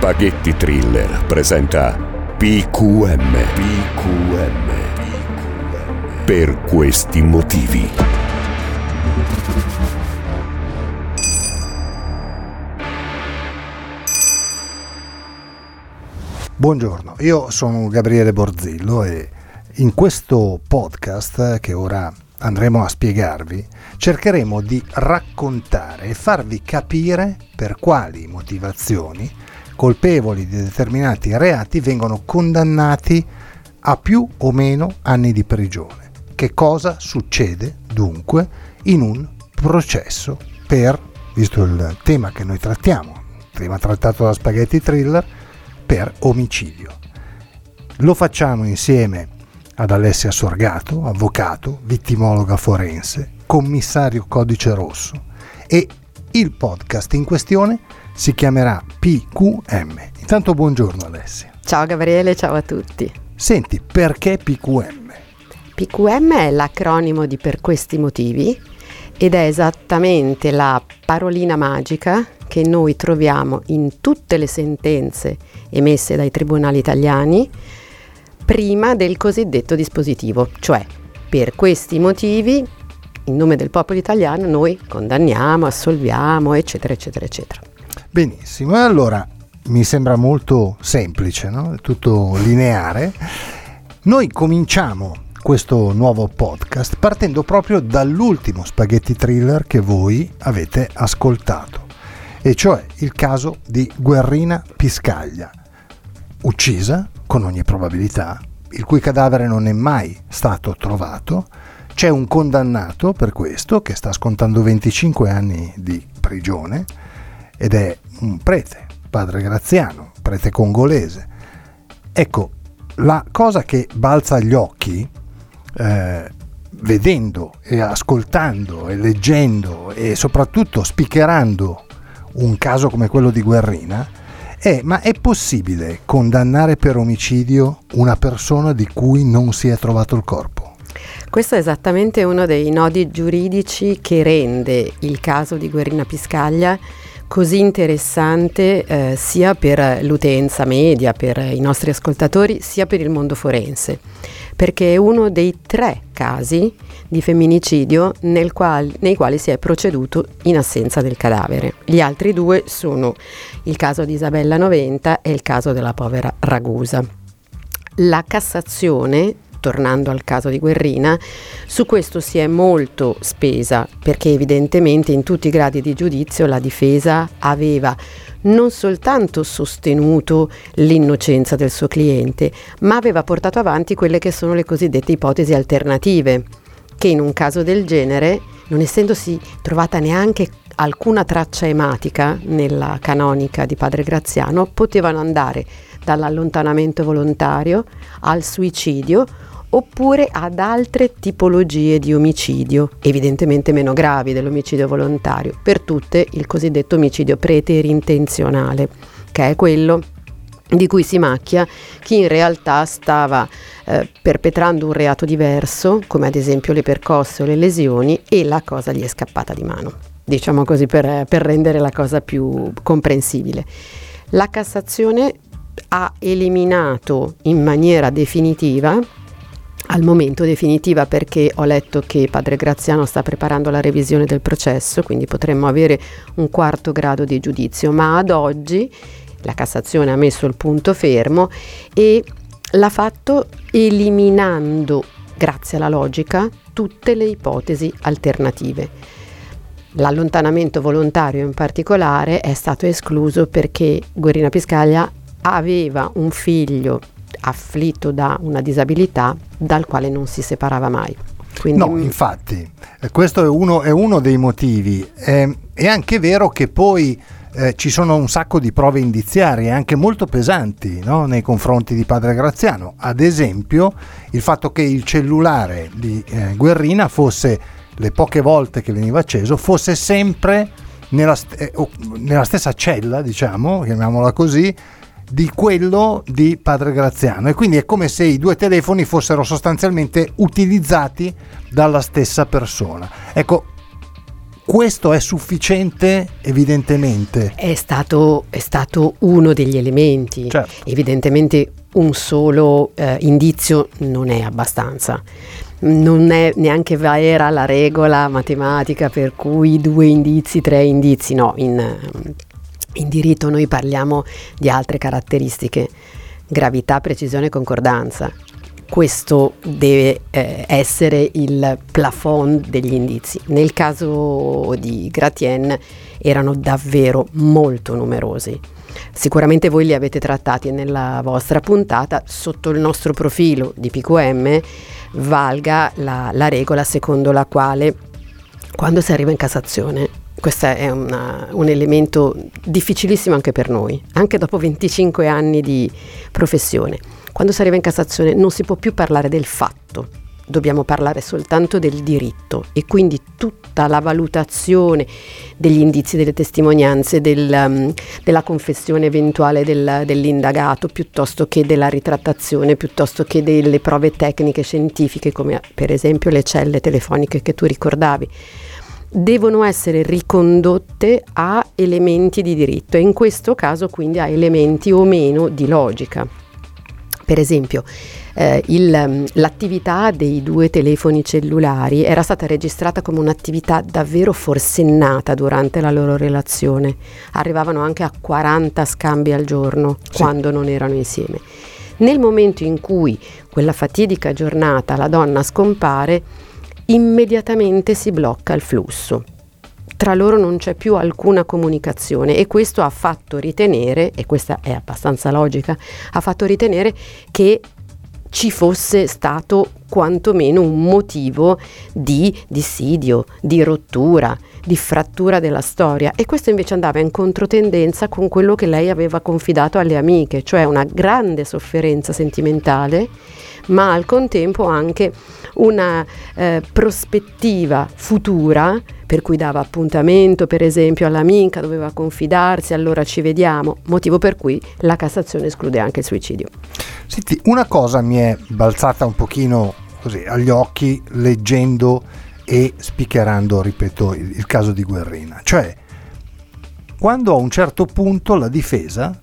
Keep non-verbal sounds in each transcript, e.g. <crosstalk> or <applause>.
Spaghetti Thriller presenta PQM. PQM. Per questi motivi. Buongiorno, io sono Gabriele Borzillo e in questo podcast che ora andremo a spiegarvi, cercheremo di raccontare e farvi capire per quali motivazioni colpevoli di determinati reati vengono condannati a più o meno anni di prigione. Che cosa succede dunque in un processo per, visto il tema che noi trattiamo, tema trattato da Spaghetti Thriller, per omicidio. Lo facciamo insieme ad Alessia Sorgato, avvocato, vittimologa forense, commissario codice rosso e il podcast in questione si chiamerà PQM. Intanto buongiorno Alessia. Ciao Gabriele, ciao a tutti. Senti, perché PQM? PQM è l'acronimo di per questi motivi ed è esattamente la parolina magica che noi troviamo in tutte le sentenze emesse dai tribunali italiani prima del cosiddetto dispositivo, cioè per questi motivi in nome del popolo italiano noi condanniamo, assolviamo, eccetera, eccetera, eccetera. Benissimo, e allora mi sembra molto semplice, no? tutto lineare. Noi cominciamo questo nuovo podcast partendo proprio dall'ultimo spaghetti thriller che voi avete ascoltato, e cioè il caso di Guerrina Piscaglia, uccisa con ogni probabilità, il cui cadavere non è mai stato trovato. C'è un condannato per questo che sta scontando 25 anni di prigione ed è un prete, padre Graziano, prete congolese. Ecco, la cosa che balza agli occhi, eh, vedendo e ascoltando e leggendo e soprattutto spicherando un caso come quello di Guerrina, è ma è possibile condannare per omicidio una persona di cui non si è trovato il corpo? Questo è esattamente uno dei nodi giuridici che rende il caso di Guerrina Piscaglia così interessante eh, sia per l'utenza media, per i nostri ascoltatori, sia per il mondo forense, perché è uno dei tre casi di femminicidio qual, nei quali si è proceduto in assenza del cadavere. Gli altri due sono il caso di Isabella Noventa e il caso della povera Ragusa. La Cassazione tornando al caso di Guerrina, su questo si è molto spesa perché evidentemente in tutti i gradi di giudizio la difesa aveva non soltanto sostenuto l'innocenza del suo cliente, ma aveva portato avanti quelle che sono le cosiddette ipotesi alternative, che in un caso del genere, non essendosi trovata neanche alcuna traccia ematica nella canonica di Padre Graziano, potevano andare dall'allontanamento volontario al suicidio oppure ad altre tipologie di omicidio, evidentemente meno gravi dell'omicidio volontario, per tutte il cosiddetto omicidio preterintenzionale, che è quello di cui si macchia chi in realtà stava eh, perpetrando un reato diverso, come ad esempio le percosse o le lesioni, e la cosa gli è scappata di mano, diciamo così per, per rendere la cosa più comprensibile. La Cassazione ha eliminato in maniera definitiva al momento definitiva perché ho letto che Padre Graziano sta preparando la revisione del processo, quindi potremmo avere un quarto grado di giudizio, ma ad oggi la Cassazione ha messo il punto fermo e l'ha fatto eliminando, grazie alla logica, tutte le ipotesi alternative. L'allontanamento volontario in particolare è stato escluso perché Guerrina Piscaglia aveva un figlio afflitto da una disabilità dal quale non si separava mai. Quindi... No, infatti, eh, questo è uno, è uno dei motivi. Eh, è anche vero che poi eh, ci sono un sacco di prove indiziarie, anche molto pesanti, no? nei confronti di padre Graziano. Ad esempio, il fatto che il cellulare di eh, Guerrina fosse, le poche volte che veniva acceso, fosse sempre nella, eh, nella stessa cella, diciamo, chiamiamola così, di quello di Padre Graziano e quindi è come se i due telefoni fossero sostanzialmente utilizzati dalla stessa persona. Ecco, questo è sufficiente evidentemente? È stato, è stato uno degli elementi, certo. evidentemente un solo eh, indizio non è abbastanza. Non è neanche vera la regola matematica per cui due indizi, tre indizi, no, in, in diritto noi parliamo di altre caratteristiche, gravità, precisione e concordanza. Questo deve eh, essere il plafond degli indizi. Nel caso di Gratien erano davvero molto numerosi. Sicuramente voi li avete trattati nella vostra puntata sotto il nostro profilo di PQM valga la, la regola secondo la quale quando si arriva in Cassazione questo è una, un elemento difficilissimo anche per noi, anche dopo 25 anni di professione. Quando si arriva in Cassazione non si può più parlare del fatto, dobbiamo parlare soltanto del diritto e quindi tutta la valutazione degli indizi, delle testimonianze, del, um, della confessione eventuale del, dell'indagato, piuttosto che della ritrattazione, piuttosto che delle prove tecniche scientifiche, come per esempio le celle telefoniche che tu ricordavi devono essere ricondotte a elementi di diritto e in questo caso quindi a elementi o meno di logica. Per esempio, eh, il, mm, l'attività dei due telefoni cellulari era stata registrata come un'attività davvero forsennata durante la loro relazione. Arrivavano anche a 40 scambi al giorno sì. quando non erano insieme. Nel momento in cui quella fatidica giornata la donna scompare, immediatamente si blocca il flusso. Tra loro non c'è più alcuna comunicazione e questo ha fatto ritenere, e questa è abbastanza logica, ha fatto ritenere che ci fosse stato quantomeno un motivo di dissidio, di rottura, di frattura della storia e questo invece andava in controtendenza con quello che lei aveva confidato alle amiche, cioè una grande sofferenza sentimentale ma al contempo anche una eh, prospettiva futura per cui dava appuntamento per esempio all'amica, doveva confidarsi, allora ci vediamo, motivo per cui la Cassazione esclude anche il suicidio. Senti, una cosa mi è balzata un pochino così agli occhi leggendo e spiccherando, ripeto, il, il caso di Guerrina, cioè quando a un certo punto la difesa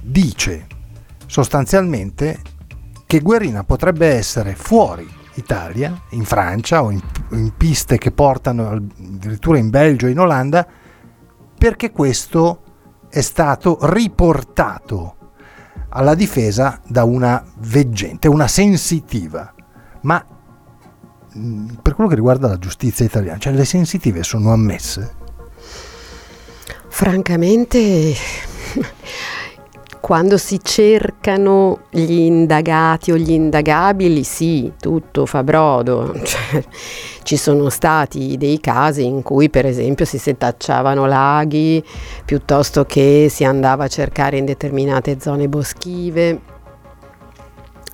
dice sostanzialmente che Guerrina potrebbe essere fuori Italia, in Francia o in, in piste che portano addirittura in Belgio e in Olanda, perché questo è stato riportato alla difesa da una veggente, una sensitiva. Ma mm, per quello che riguarda la giustizia italiana, cioè le sensitive sono ammesse? Francamente quando si cercano gli indagati o gli indagabili, sì, tutto fa brodo. <laughs> Cioè, ci sono stati dei casi in cui, per esempio, si setacciavano laghi piuttosto che si andava a cercare in determinate zone boschive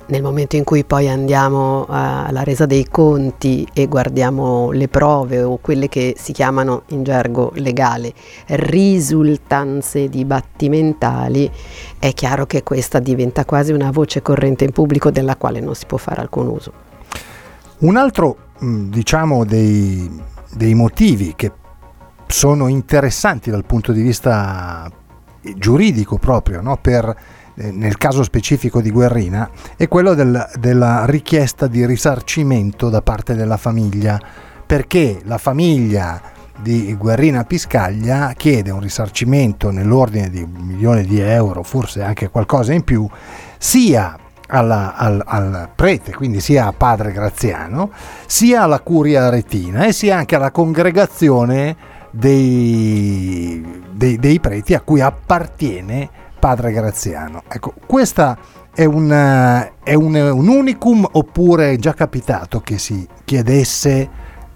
nel momento in cui poi andiamo alla resa dei conti e guardiamo le prove o quelle che si chiamano in gergo legale risultanze dibattimentali, è chiaro che questa diventa quasi una voce corrente in pubblico della quale non si può fare alcun uso. Un altro, mm, diciamo, dei, dei motivi che sono interessanti dal punto di vista giuridico proprio no? per eh, nel caso specifico di Guerrina, è quello del, della richiesta di risarcimento da parte della famiglia, perché la famiglia di Guerrina Piscaglia chiede un risarcimento nell'ordine di un milione di euro, forse anche qualcosa in più, sia alla, al, al, prete, quindi sia a padre Graziano, sia alla curia aretina e sia anche alla congregazione dei, dei, dei preti a cui appartiene padre Graziano. Ecco, questa è, un, è un, un unicum oppure è già capitato che si chiedesse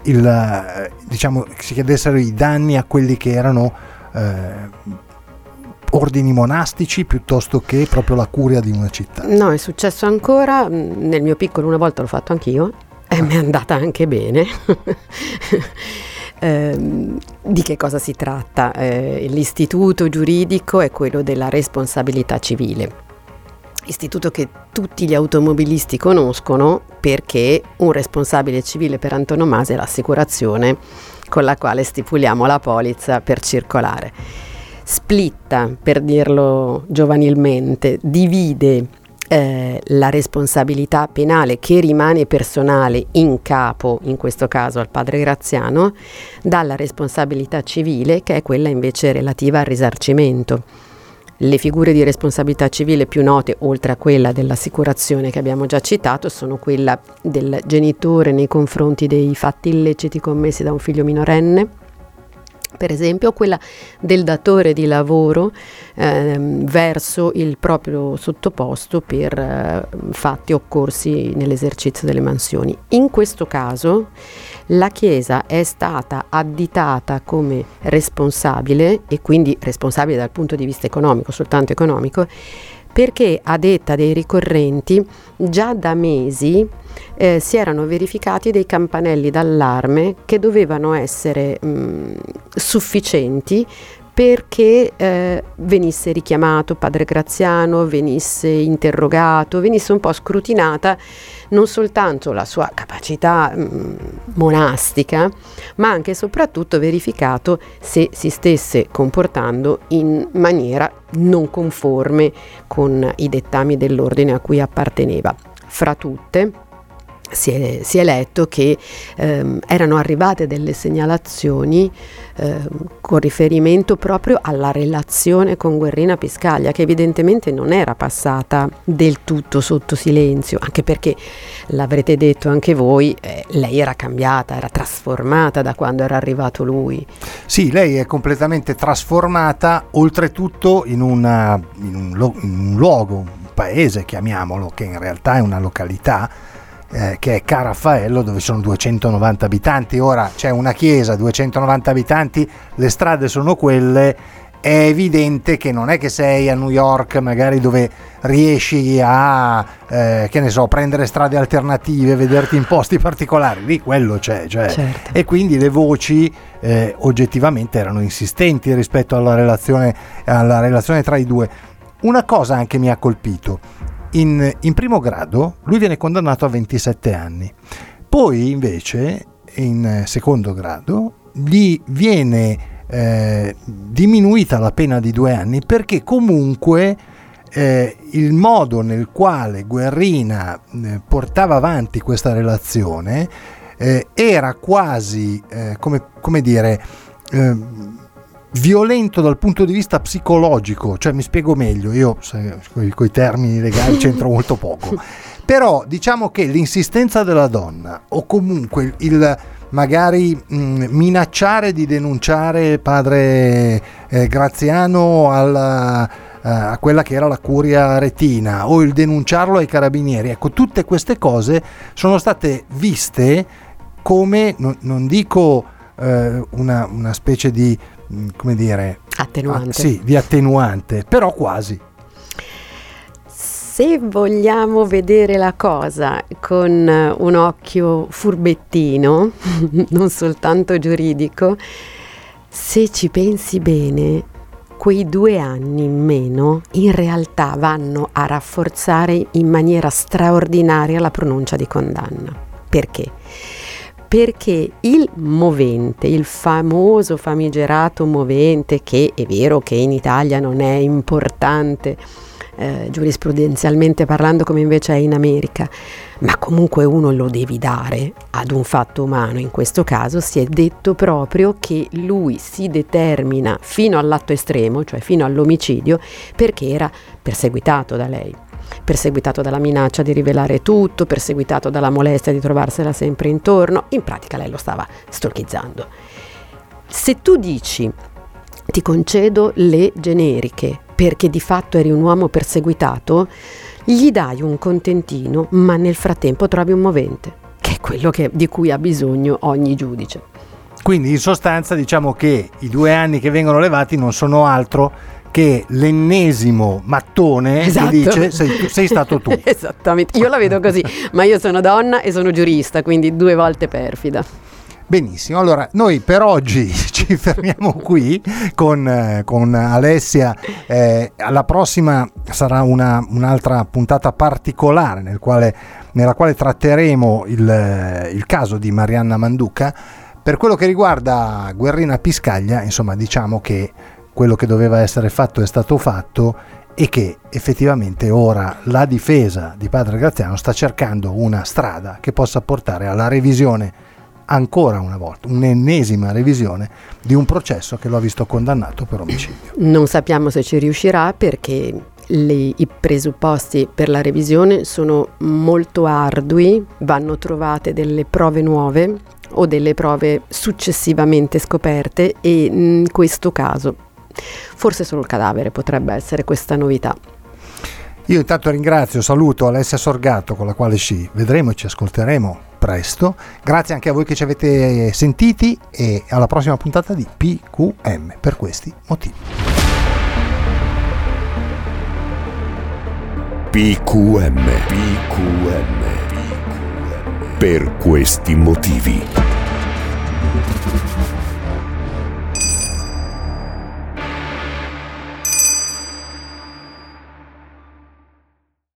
il, diciamo, si chiedessero i danni a quelli che erano eh, ordini monastici piuttosto che proprio la curia di una città? No, è successo ancora, nel mio piccolo una volta l'ho fatto anch'io e mi è andata anche bene. <laughs> Eh, di che cosa si tratta? Eh, l'istituto giuridico è quello della responsabilità civile istituto che tutti gli automobilisti conoscono perché un responsabile civile per antonomasia è l'assicurazione con la quale stipuliamo la polizza per circolare. Splitta, per dirlo giovanilmente, divide eh, la responsabilità penale che rimane personale in capo, in questo caso al padre Graziano, dalla responsabilità civile che è quella invece relativa al risarcimento. Le figure di responsabilità civile più note, oltre a quella dell'assicurazione che abbiamo già citato, sono quella del genitore nei confronti dei fatti illeciti commessi da un figlio minorenne, per esempio quella del datore di lavoro eh, verso il proprio sottoposto per eh, fatti occorsi nell'esercizio delle mansioni. In questo caso la Chiesa è stata additata come responsabile e quindi responsabile dal punto di vista economico, soltanto economico, perché a detta dei ricorrenti già da mesi eh, si erano verificati dei campanelli d'allarme che dovevano essere mh, sufficienti perché eh, venisse richiamato padre Graziano, venisse interrogato, venisse un po' scrutinata non soltanto la sua capacità mh, monastica, ma anche e soprattutto verificato se si stesse comportando in maniera non conforme con i dettami dell'ordine a cui apparteneva. Fra tutte, si è, si è, letto che ehm, erano arrivate delle segnalazioni ehm, con riferimento proprio alla relazione con Guerrina Piscaglia, che evidentemente non era passata del tutto sotto silenzio, anche perché l'avrete detto anche voi, eh, lei era cambiata, era trasformata da quando era arrivato lui. Sì, lei è completamente trasformata, oltretutto in, una, in, un, in un luogo, un paese, chiamiamolo, che in realtà è una località eh, che è Caraffaello dove sono 290 abitanti. Ora c'è una chiesa, 290 abitanti, le strade sono quelle. È evidente che non è che sei a New York, magari dove riesci a, eh, che ne so, prendere strade alternative, vederti in posti particolari, lì quello c'è. Cioè. Certo. E quindi le voci eh, oggettivamente erano insistenti rispetto alla relazione, alla relazione tra i due. Una cosa anche mi ha colpito, in, in primo grado lui viene condannato a 27 anni, poi invece in secondo grado gli viene eh, diminuita la pena di due anni perché comunque eh, il modo nel quale Guerrina eh, portava avanti questa relazione eh, era quasi, eh, come, come, dire, eh, violento dal punto di vista psicologico, cioè mi spiego meglio, io con i termini legali c'entro molto poco, <laughs> però diciamo che l'insistenza della donna o comunque il magari mh, mm, minacciare di denunciare padre eh, Graziano alla, eh, a quella che era la curia retina o il denunciarlo ai carabinieri, ecco tutte queste cose sono state viste come, non, non dico eh, una, una specie di come dire... Attenuante. Ah, sì, di attenuante, però quasi. Se vogliamo vedere la cosa con eh, un occhio furbettino, <laughs> non soltanto giuridico, se ci pensi bene, quei due anni in meno in realtà vanno a rafforzare in maniera straordinaria la pronuncia di condanna. Perché? Perché il movente, il famoso famigerato movente, che è vero che in Italia non è importante eh, giurisprudenzialmente parlando come invece è in America, ma comunque uno lo devi dare ad un fatto umano, in questo caso si è detto proprio che lui si determina fino all'atto estremo, cioè fino all'omicidio, perché era perseguitato da lei perseguitato dalla minaccia di rivelare tutto, perseguitato dalla molestia di trovarsela sempre intorno, in pratica lei lo stava stalkizzando. Se tu dici ti concedo le generiche perché di fatto eri un uomo perseguitato, gli dai un contentino, ma nel frattempo trovi un movente, che è quello che, di cui ha bisogno ogni giudice. Quindi in sostanza diciamo che i due anni che vengono levati non sono altro che l'ennesimo mattone esatto. che dice sei, sei stato tu. <laughs> Esattamente, io la vedo così, ma io sono donna e sono giurista, quindi due volte perfida. Benissimo, allora noi per oggi <laughs> ci fermiamo qui con, eh, con Alessia, eh, alla prossima sarà una, un'altra puntata particolare nel quale, nella quale tratteremo il, il caso di Marianna Manduca. Per quello che riguarda Guerrina Piscaglia, insomma diciamo che quello che doveva essere fatto è stato fatto e che effettivamente ora la difesa di Padre Graziano sta cercando una strada che possa portare alla revisione ancora una volta, un'ennesima revisione di un processo che lo ha visto condannato per omicidio. Non sappiamo se ci riuscirà perché le, i presupposti per la revisione sono molto ardui, vanno trovate delle prove nuove o delle prove successivamente scoperte e in questo caso forse solo il cadavere potrebbe essere questa novità. Io intanto ringrazio, saluto Alessia Sorgato con la quale ci vedremo e ci ascolteremo presto. Grazie anche a voi che ci avete sentiti e alla prossima puntata di PQM per questi motivi. PQM, PQM, per questi motivi.